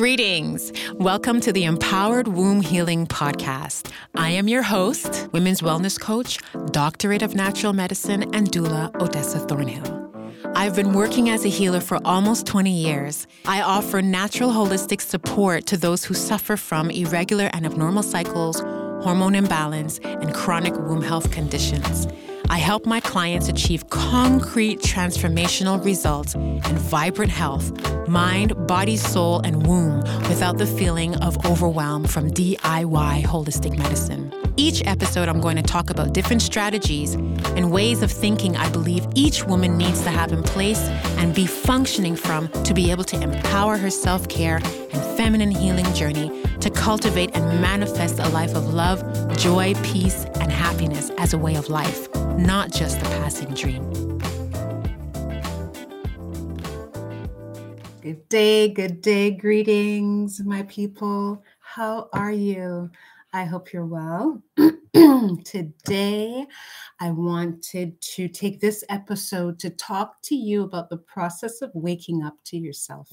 Greetings. Welcome to the Empowered Womb Healing Podcast. I am your host, women's wellness coach, doctorate of natural medicine, and doula Odessa Thornhill. I've been working as a healer for almost 20 years. I offer natural holistic support to those who suffer from irregular and abnormal cycles, hormone imbalance, and chronic womb health conditions. I help my clients achieve concrete transformational results and vibrant health, mind, body, soul, and womb without the feeling of overwhelm from DIY holistic medicine. Each episode, I'm going to talk about different strategies and ways of thinking I believe each woman needs to have in place and be functioning from to be able to empower her self care and feminine healing journey to cultivate and manifest a life of love, joy, peace, and happiness as a way of life not just a passing dream. Good day, good day, greetings, my people. How are you? I hope you're well. Today, I wanted to take this episode to talk to you about the process of waking up to yourself.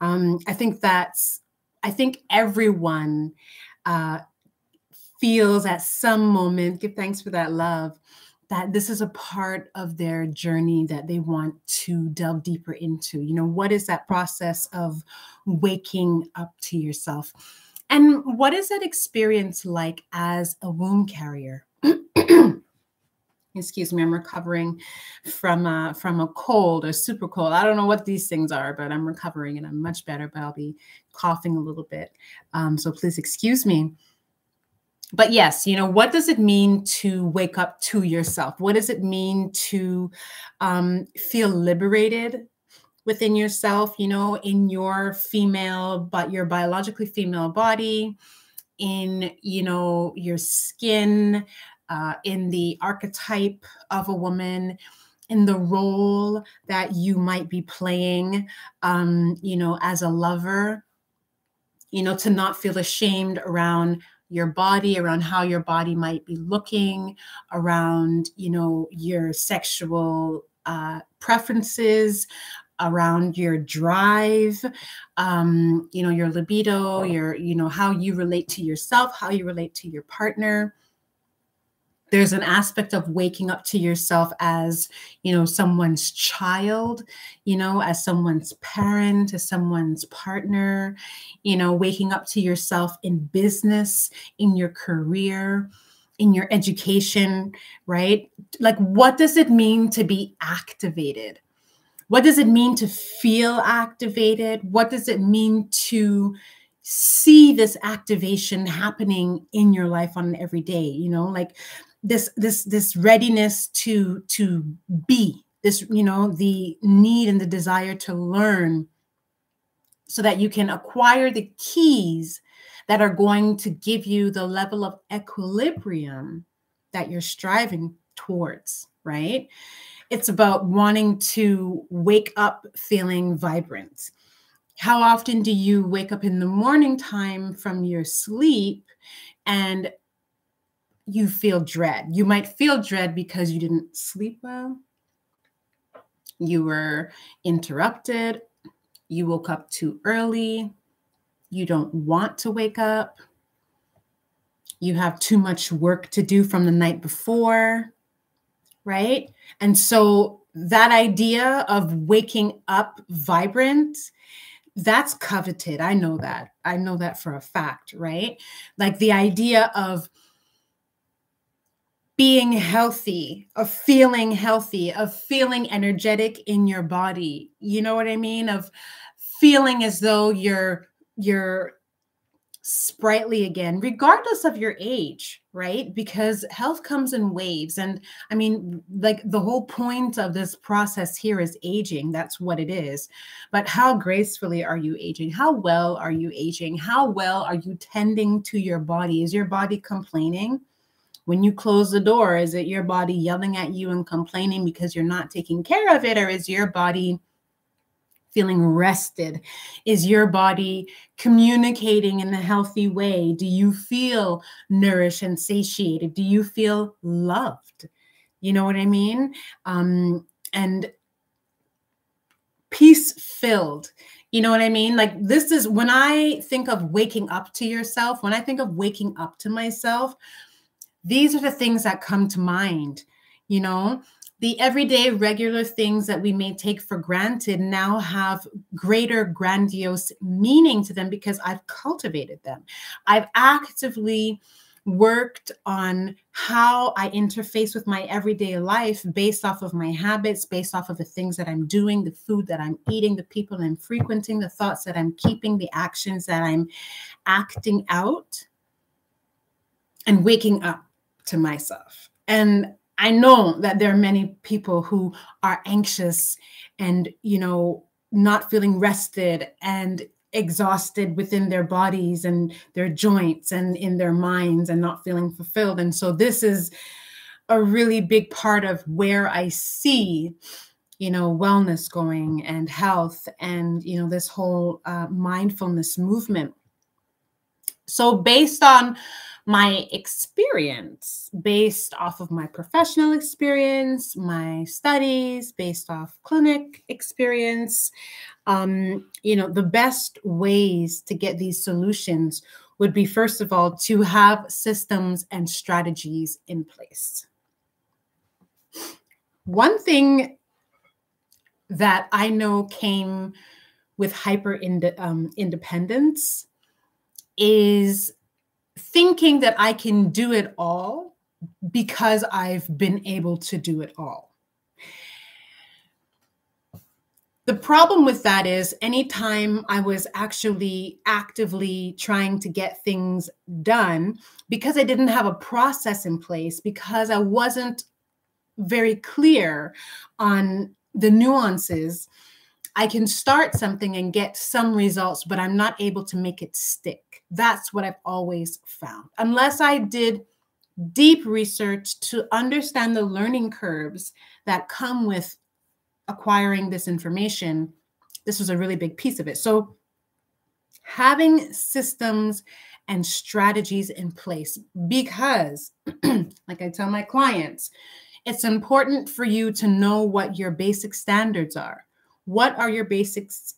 Um, I think that's, I think everyone uh, feels at some moment, give thanks for that love, that this is a part of their journey that they want to delve deeper into. You know, what is that process of waking up to yourself? And what is that experience like as a womb carrier? Excuse me, I'm recovering from a, from a cold or super cold. I don't know what these things are, but I'm recovering and I'm much better. But I'll be coughing a little bit, um, so please excuse me but yes, you know, what does it mean to wake up to yourself? What does it mean to um, feel liberated within yourself, you know, in your female, but your biologically female body, in, you know, your skin, uh, in the archetype of a woman? in the role that you might be playing um you know as a lover you know to not feel ashamed around your body around how your body might be looking around you know your sexual uh, preferences around your drive um, you know your libido your you know how you relate to yourself how you relate to your partner. There's an aspect of waking up to yourself as you know someone's child you know as someone's parent as someone's partner you know waking up to yourself in business in your career in your education right? Like what does it mean to be activated what does it mean to feel activated? What does it mean to see this activation happening in your life on everyday you know like this this this readiness to to be this you know the need and the desire to learn so that you can acquire the keys that are going to give you the level of equilibrium that you're striving towards right it's about wanting to wake up feeling vibrant. How often do you wake up in the morning time from your sleep and you feel dread. You might feel dread because you didn't sleep well, you were interrupted, you woke up too early, you don't want to wake up, you have too much work to do from the night before, right? And so that idea of waking up vibrant that's coveted. I know that. I know that for a fact, right? Like the idea of being healthy, of feeling healthy, of feeling energetic in your body. You know what I mean? Of feeling as though you're you're sprightly again regardless of your age right? Because health comes in waves. And i mean like the whole point of this process here is aging. That's what it is. But how gracefully are you aging? How well are you aging? How well are you tending to your body? Is your body complaining? When you close the door, is it your body yelling at you and complaining because you're not taking care of it? Or is your body feeling rested? Is your body communicating in a healthy way? Do you feel nourished and satiated? Do you feel loved? You know what I mean? Um, and peace filled. You know what I mean? Like, this is when I think of waking up to yourself, when I think of waking up to myself, these are the things that come to mind. You know, the everyday regular things that we may take for granted now have greater grandiose meaning to them because I've cultivated them. I've actively worked on how I interface with my everyday life based off of my habits, based off of the things that I'm doing, the food that I'm eating, the people I'm frequenting, the thoughts that I'm keeping, the actions that I'm acting out, and waking up to myself. And I know that there are many people who are anxious and, you know, not feeling rested and exhausted within their bodies and their joints and in their minds and not feeling fulfilled. And so this is a really big part of where I see you know wellness going and health and you know this whole uh, mindfulness movement so based on my experience based off of my professional experience, my studies, based off clinic experience. Um, you know, the best ways to get these solutions would be, first of all, to have systems and strategies in place. One thing that I know came with hyper um, independence is thinking that I can do it all because I've been able to do it all. The problem with that is anytime I was actually actively trying to get things done, because I didn't have a process in place, because I wasn't very clear on the nuances, I can start something and get some results, but I'm not able to make it stick. That's what I've always found. Unless I did deep research to understand the learning curves that come with acquiring this information, this was a really big piece of it. So, having systems and strategies in place, because, like I tell my clients, it's important for you to know what your basic standards are what are your basics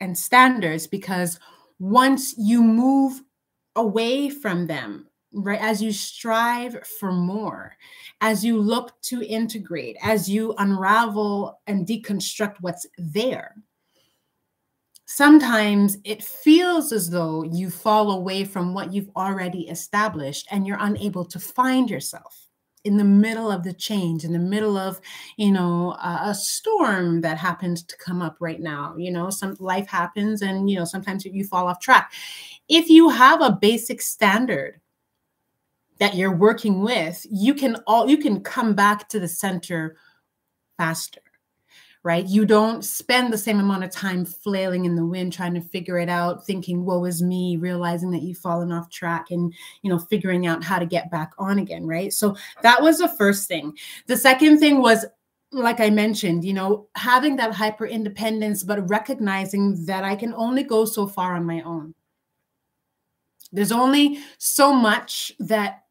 and standards? Because once you move away from them right as you strive for more as you look to integrate as you unravel and deconstruct what's there sometimes it feels as though you fall away from what you've already established and you're unable to find yourself in the middle of the change in the middle of you know a, a storm that happens to come up right now you know some life happens and you know sometimes you fall off track. If you have a basic standard that you're working with you can all you can come back to the center faster right? You don't spend the same amount of time flailing in the wind trying to figure it out, thinking, woe is me, realizing that you've fallen off track and, you know, figuring out how to get back on again, right? So that was the first thing. The second thing was, like I mentioned, you know, having that hyper independence, but recognizing that I can only go so far on my own. There's only so much that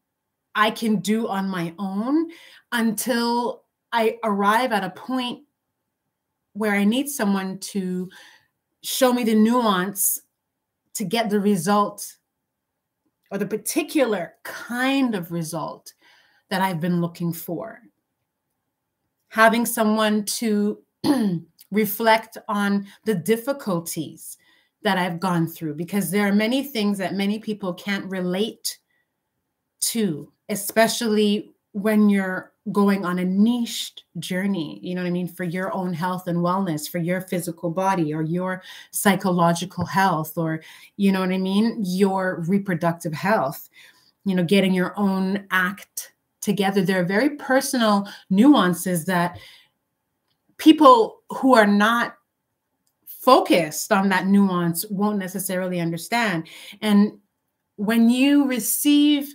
I can do on my own until I arrive at a point where I need someone to show me the nuance to get the result or the particular kind of result that I've been looking for. Having someone to reflect on the difficulties that I've gone through, because there are many things that many people can't relate to, especially when you're going on a niched journey, you know what I mean, for your own health and wellness, for your physical body or your psychological health, or, you know what I mean, your reproductive health, you know, getting your own act together. There are very personal nuances that people who are not focused on that nuance won't necessarily understand. And when you receive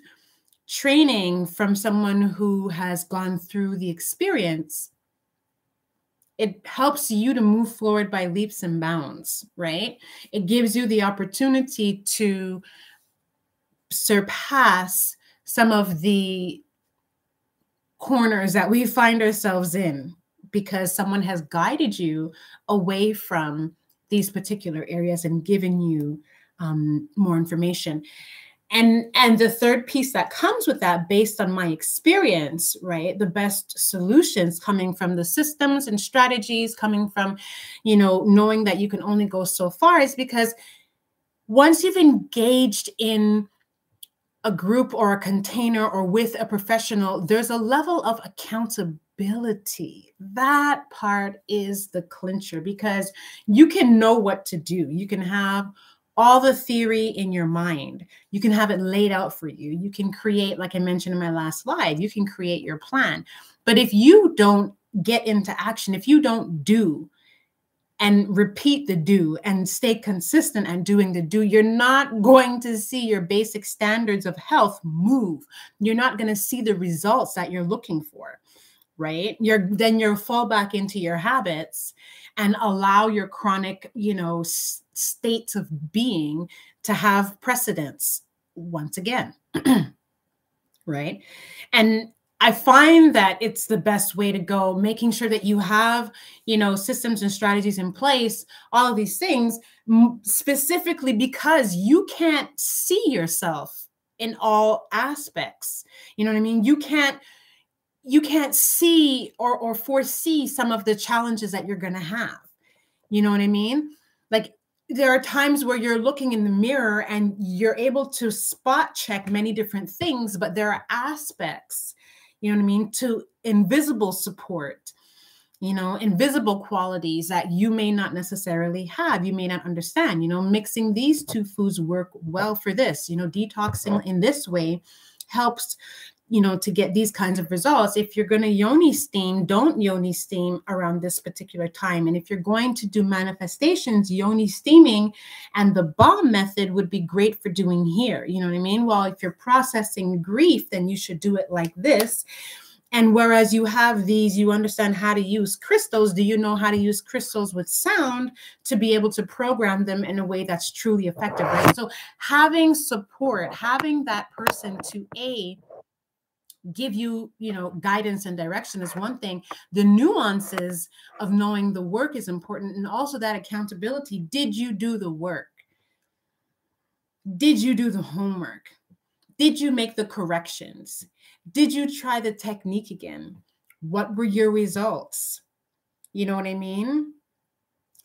training from someone who has gone through the experience, it helps you to move forward by leaps and bounds, right? It gives you the opportunity to surpass some of the corners that we find ourselves in because someone has guided you away from these particular areas and given you um, more information and and the third piece that comes with that based on my experience right the best solutions coming from the systems and strategies coming from you know knowing that you can only go so far is because once you've engaged in a group or a container or with a professional there's a level of accountability. That part is the clincher because you can know what to do. You can have all the theory in your mind. You can have it laid out for you. You can create, like I mentioned in my last slide, you can create your plan. But if you don't get into action, if you don't do and repeat the do and stay consistent and doing the do, you're not going to see your basic standards of health move. You're not going to see the results that you're looking for right you're then you're fall back into your habits and allow your chronic you know states of being to have precedence once again. right. And I find that it's the best way to go, making sure that you have, you know, systems and strategies in place, all of these things, specifically because you can't see yourself in all aspects. You know what I mean? You can't you can't see or or foresee some of the challenges that you're going to have. You know what I mean? Like there are times where you're looking in the mirror and you're able to spot check many different things, but there are aspects, you know what I mean, to invisible support, you know, invisible qualities that you may not necessarily have, you may not understand. You know, mixing these two foods work well for this, you know, detoxing in this way helps you know, to get these kinds of results. If you're going to yoni steam, don't yoni steam around this particular time. And if you're going to do manifestations, yoni steaming and the balm method would be great for doing here. You know what I mean? Well, if you're processing grief, then you should do it like this. And whereas you have these, you understand how to use crystals. Do you know how to use crystals with sound to be able to program them in a way that's truly effective? Right. So having support, having that person to a give you you know guidance and direction is one thing. The nuances of knowing the work is important and also that accountability. Did you do the work? Did you do the homework? Did you make the corrections? Did you try the technique again? What were your results? You know what i mean?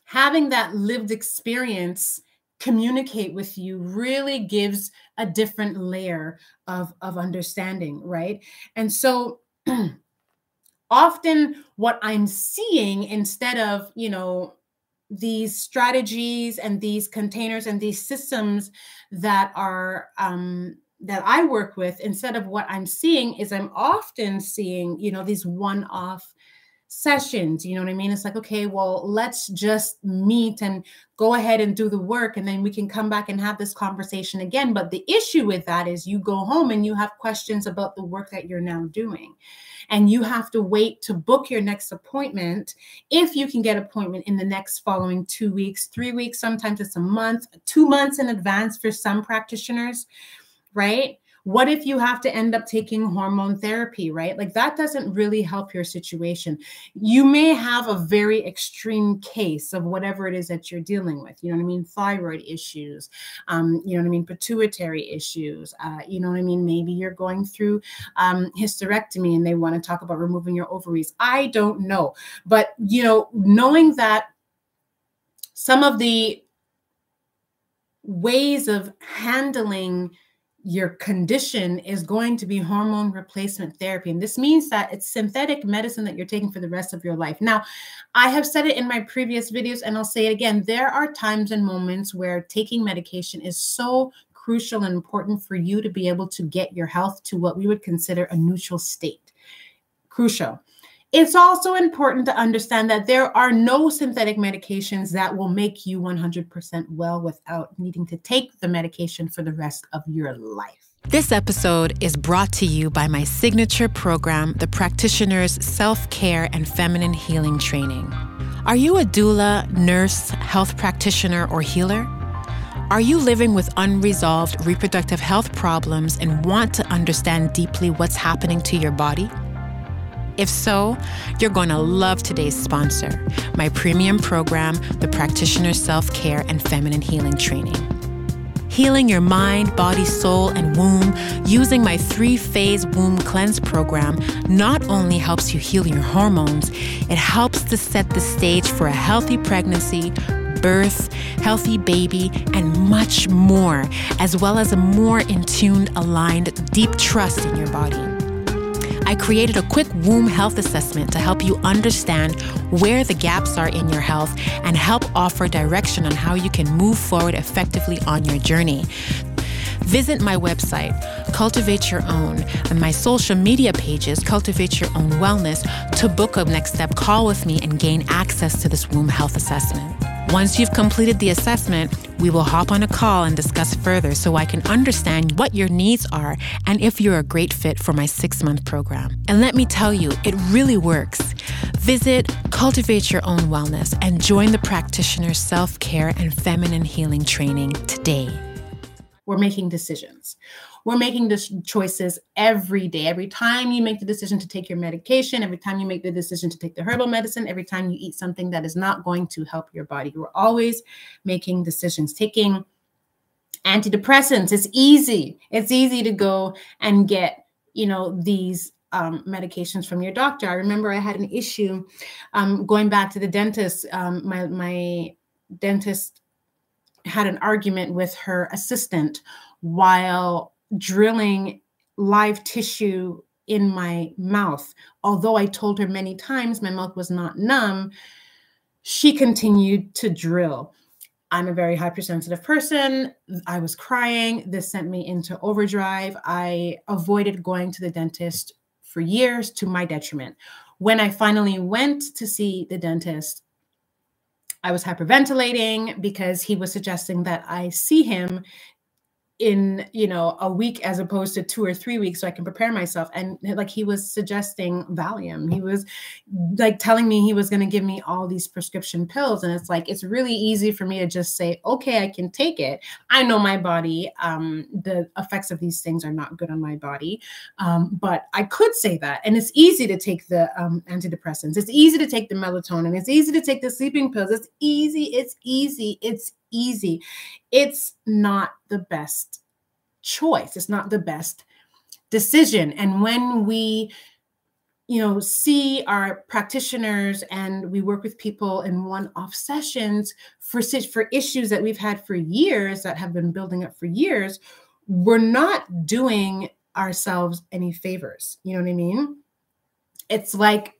Having that lived experience communicate with you really gives a different layer of, of understanding, right? And so often what I'm seeing instead of, you know, these strategies and these containers and these systems that are um, that I work with, instead of what I'm seeing, is I'm often seeing, you know, these one-off sessions you know what i mean? It's like okay well let's just meet and go ahead and do the work and then we can come back and have this conversation again. But the issue with that is you go home and you have questions about the work that you're now doing. And you have to wait to book your next appointment if you can get appointment in the next following 2 weeks 3 weeks sometimes it's a month 2 months in advance for some practitioners right what if you have to end up taking hormone therapy, right? Like that doesn't really help your situation. You may have a very extreme case of whatever it is that you're dealing with. You know what I mean? Thyroid issues, um, you know what I mean? Pituitary issues, uh, you know what I mean? Maybe you're going through um, hysterectomy and they want to talk about removing your ovaries. I don't know. But, you know, knowing that some of the ways of handling your condition is going to be hormone replacement therapy. And this means that it's synthetic medicine that you're taking for the rest of your life. Now, I have said it in my previous videos, and I'll say it again. There are times and moments where taking medication is so crucial and important for you to be able to get your health to what we would consider a neutral state. Crucial. It's also important to understand that there are no synthetic medications that will make you 100% well without needing to take the medication for the rest of your life. This episode is brought to you by my signature program, the Practitioner's Self Care and Feminine Healing Training. Are you a doula, nurse, health practitioner, or healer? Are you living with unresolved reproductive health problems and want to understand deeply what's happening to your body? If so, you're going to love today's sponsor, my premium program, the Practitioner Self Care and Feminine Healing Training. Healing your mind, body, soul, and womb using my three phase womb cleanse program not only helps you heal your hormones, it helps to set the stage for a healthy pregnancy, birth, healthy baby, and much more, as well as a more in tune, aligned, deep trust in your body. I created a quick womb health assessment to help you understand where the gaps are in your health and help offer direction on how you can move forward effectively on your journey. Visit my website, Cultivate Your Own, and my social media pages, Cultivate Your Own Wellness, to book a next step call with me and gain access to this womb health assessment. Once you've completed the assessment, we will hop on a call and discuss further so I can understand what your needs are and if you're a great fit for my six month program. And let me tell you, it really works. Visit Cultivate Your Own Wellness and join the practitioner self care and feminine healing training today. We're making decisions we're making the choices every day. Every time you make the decision to take your medication, every time you make the decision to take the herbal medicine, every time you eat something that is not going to help your body, you're always making decisions. Taking antidepressants, it's easy. It's easy to go and get, you know, these um, medications from your doctor. I remember I had an issue um, going back to the dentist. Um, my my dentist had an argument with her assistant while drilling live tissue in my mouth. Although I told her many times my mouth was not numb, she continued to drill. I'm a very hypersensitive person. I was crying. This sent me into overdrive. I avoided going to the dentist for years to my detriment. When I finally went to see the dentist, I was hyperventilating because he was suggesting that I see him in you know a week as opposed to two or three weeks so i can prepare myself. And like he was suggesting valium. He was like telling me he was going to give me all these prescription pills. And it's like it's really easy for me to just say okay i can take it. I know my body um the effects of these things are not good on my body. Um, but i could say that. And it's easy to take the um, antidepressants. It's easy to take the melatonin. It's easy to take the sleeping pills. It's easy it's easy it's easy. It's not the best choice. It's not the best decision. And when we you know see our practitioners and we work with people in one-off sessions for for issues that we've had for years that have been building up for years we're not doing ourselves any favors you know what i mean it's like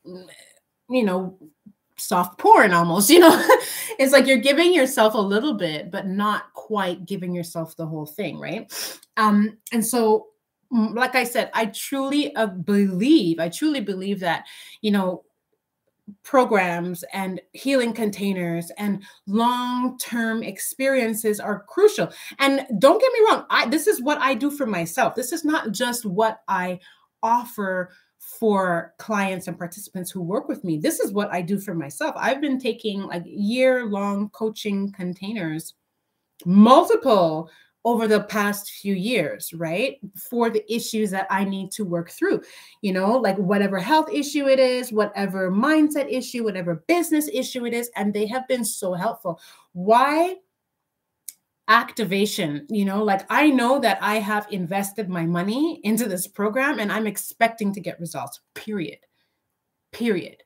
you know soft porn almost you know? It's like you're giving yourself a little bit but not quite giving yourself the whole thing right? Um and so like i said i truly uh, believe i truly believe that you know programs and healing containers and long-term experiences are crucial. And don't get me wrong i this is what i do for myself. This is not just what i offer for clients and participants who work with me. This is what I do for myself. I've been taking like year long coaching containers, multiple over the past few years, right? For the issues that I need to work through, you know, like whatever health issue it is, whatever mindset issue, whatever business issue it is. And they have been so helpful. Why? Activation you know like i know that i have invested my money into this program and i'm expecting to get results period. Period.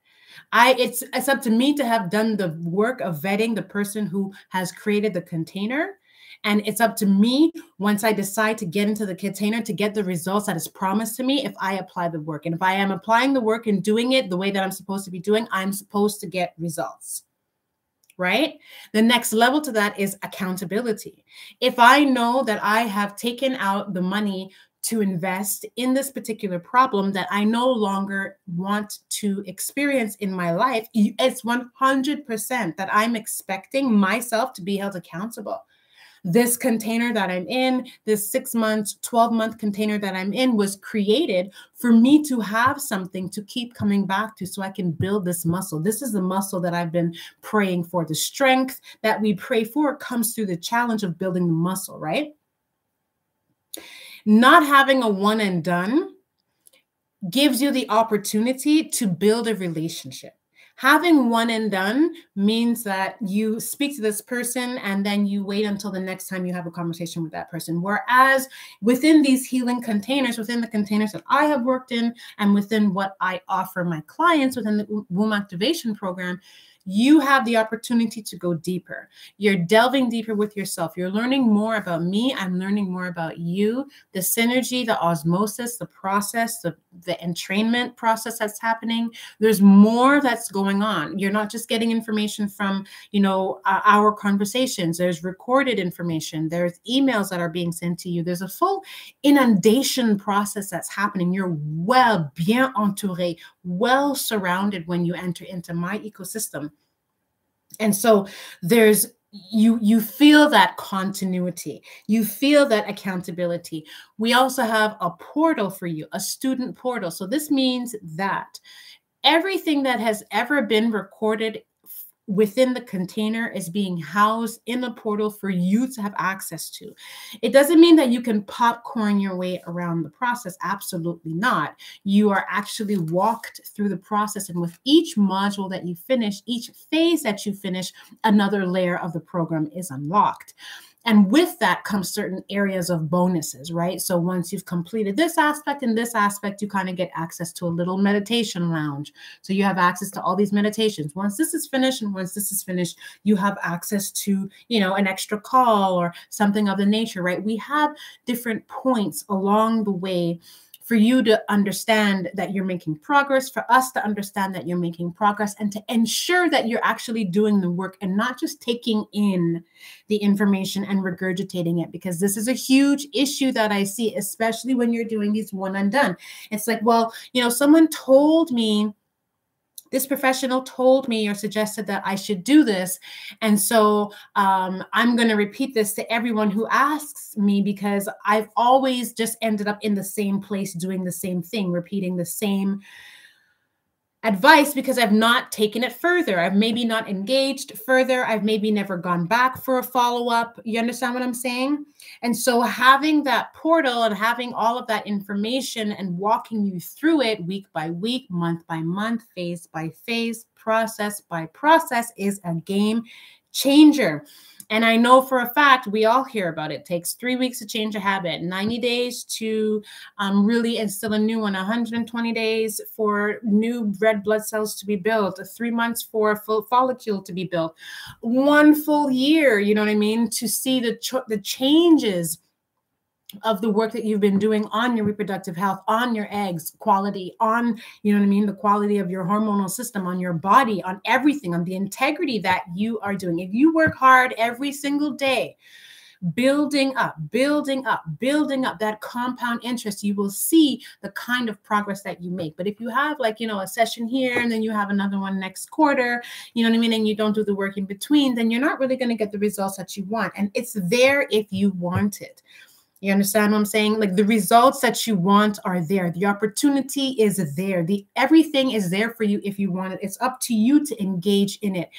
I it's it's up to me to have done the work of vetting the person who has created the container. And it's up to me once i decide to get into the container to get the results that is promised to me if i apply the work. And if i am applying the work and doing it the way that i'm supposed to be doing i'm supposed to get results right? The next level to that is accountability. If I know that I have taken out the money to invest in this particular problem that I no longer want to experience in my life, it's 100% that I'm expecting myself to be held accountable this container that I'm in, this six month, 12 month container that I'm in, was created for me to have something to keep coming back to so I can build this muscle. This is the muscle that I've been praying for. The strength that we pray for comes through the challenge of building the muscle, right? Not having a one and done gives you the opportunity to build a relationship. Having one and done means that you speak to this person and then you wait until the next time you have a conversation with that person. Whereas within these healing containers, within the containers that I have worked in, and within what I offer my clients within the womb activation program, you have the opportunity to go deeper. You're delving deeper with yourself. You're learning more about me. I'm learning more about you. The synergy, the osmosis, the process, the, the entrainment process that's happening. There's more that's going on. You're not just getting information from, you know, uh, our conversations. There's recorded information. There's emails that are being sent to you. There's a full inundation process that's happening. You're well, bien entouré, well surrounded when you enter into my ecosystem and so there's you you feel that continuity. You feel that accountability. We also have a portal for you a student portal. So this means that everything that has ever been recorded within the container is being housed in the portal for you to have access to. It doesn't mean that you can popcorn your way around the process. Absolutely not. You are actually walked through the process. And with each module that you finish, each phase that you finish, another layer of the program is unlocked. And with that comes certain areas of bonuses, right? So once you've completed this aspect and this aspect, you kind of get access to a little meditation lounge. So you have access to all these meditations. Once this is finished and once this is finished, you have access to, you know, an extra call or something of the nature, right? We have different points along the way for you to understand that you're making progress, for us to understand that you're making progress, and to ensure that you're actually doing the work and not just taking in the information and regurgitating it. Because this is a huge issue that I see, especially when you're doing these one and done. It's like, well, you know, someone told me this professional told me or suggested that I should do this. And so um, I'm going to repeat this to everyone who asks me because I've always just ended up in the same place doing the same thing, repeating the same advice because I've not taken it further. I've maybe not engaged further. I've maybe never gone back for a follow up. You understand what I'm saying? And so having that portal and having all of that information and walking you through it week by week, month by month, phase by phase, process by process is a game changer. And I know for a fact we all hear about it. it takes three weeks to change a habit, 90 days to um, really instill a new one, 120 days for new red blood cells to be built, three months for a full follicle to be built, one full year, you know what I mean, to see the, the changes of the work that you've been doing on your reproductive health, on your eggs quality, on, you know what I mean, the quality of your hormonal system, on your body, on everything, on the integrity that you are doing. If you work hard every single day, building up, building up, building up that compound interest, you will see the kind of progress that you make. But if you have, like, you know, a session here and then you have another one next quarter, you know what I mean, and you don't do the work in between, then you're not really going to get the results that you want. And it's there if you want it. You understand what I'm saying? Like the results that you want are there. The opportunity is there. The everything is there for you if you want it. It's up to you to engage in it.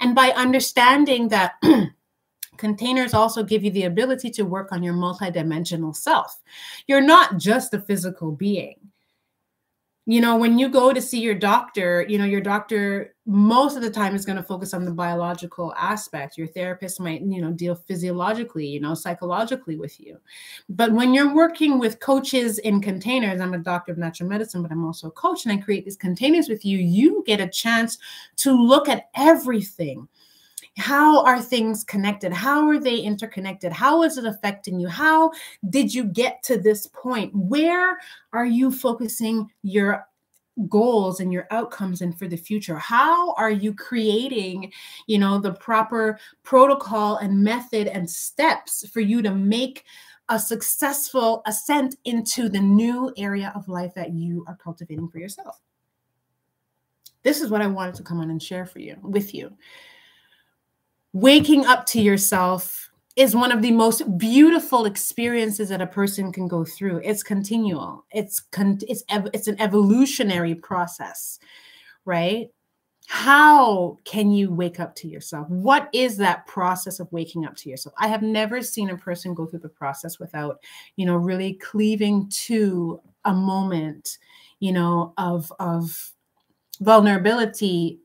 And by understanding that containers also give you the ability to work on your multidimensional self. You're not just a physical being you know when you go to see your doctor you know your doctor most of the time is going to focus on the biological aspect. Your therapist might you know deal physiologically you know psychologically with you. But when you're working with coaches in containers i'm a doctor of natural medicine but i'm also a coach and i create these containers with you you get a chance to look at everything how are things connected? How are they interconnected? How is it affecting you? How did you get to this point? Where are you focusing your goals and your outcomes and for the future? How are you creating you know the proper protocol and method and steps for you to make a successful ascent into the new area of life that you are cultivating for yourself? This is what i wanted to come on and share for you with you waking up to yourself is one of the most beautiful experiences that a person can go through. It's continual. It's con- it's ev- it's an evolutionary process, right? How can you wake up to yourself? What is that process of waking up to yourself? I have never seen a person go through the process without, you know, really cleaving to a moment you know, of of vulnerability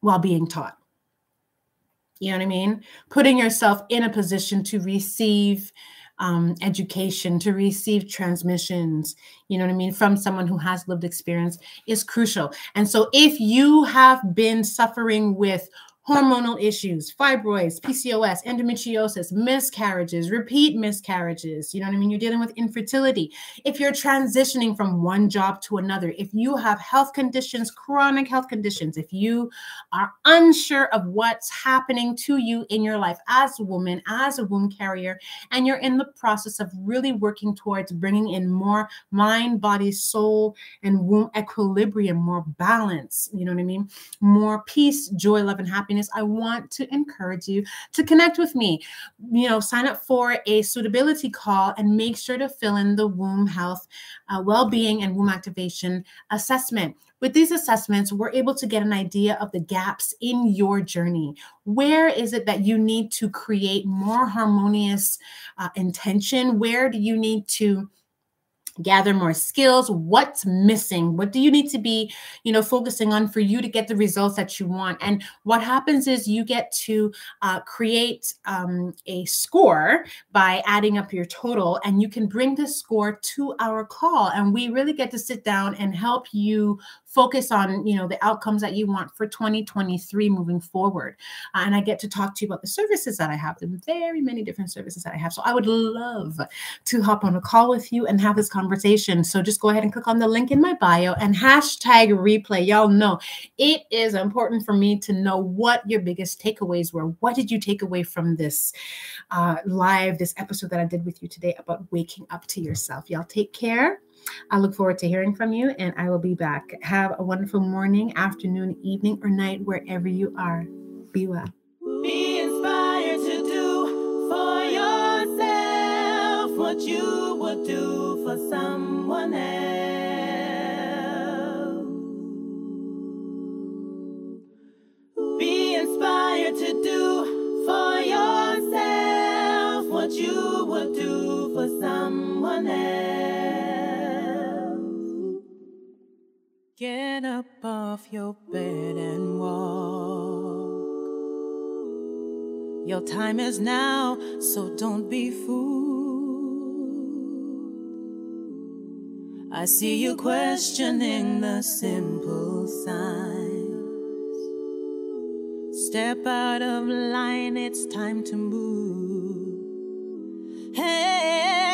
while being taught. You know what I mean? Putting yourself in a position to receive um, education, to receive transmissions, you know what I mean, from someone who has lived experience is crucial. And so if you have been suffering with hormonal issues, fibroids, PCOS, endometriosis, miscarriages, repeat miscarriages. You know what I mean? You're dealing with infertility. If you're transitioning from one job to another, if you have health conditions, chronic health conditions, if you are unsure of what's happening to you in your life as a woman, as a womb carrier, and you're in the process of really working towards bringing in more mind, body, soul, and womb equilibrium, more balance, you know what I mean? More peace, joy, love, and I want to encourage you to connect with me. You know, sign up for a suitability call and make sure to fill in the womb health, uh, well being, and womb activation assessment. With these assessments, we're able to get an idea of the gaps in your journey. Where is it that you need to create more harmonious uh, intention? Where do you need to? Gather more skills. What's missing? What do you need to be you know focusing on for you to get the results that you want? And what happens is you get to uh, create um, a score by adding up your total and you can bring this score to our call. And we really get to sit down and help you focus on you know the outcomes that you want for 2023 moving forward. Uh, and i get to talk to you about the services that i have the very many different services that i have. So i would love to hop on a call with you and have this conversation. So just go ahead and click on the link in my bio and hashtag replay. Y'all know it is important for me to know what your biggest takeaways were. What did you take away from this uh, live this episode that i did with you today about waking up to yourself? Y'all take care I look forward to hearing from you, and I will be back. Have a wonderful morning, afternoon, evening, or night, wherever you are. Be well. Be inspired to do for yourself what you would do for someone else. Be inspired to do for yourself what you would do for someone else. Get up off your bed and walk. Your time is now, so don't be fooled. I see you questioning the simple signs. Step out of line, it's time to move. Hey.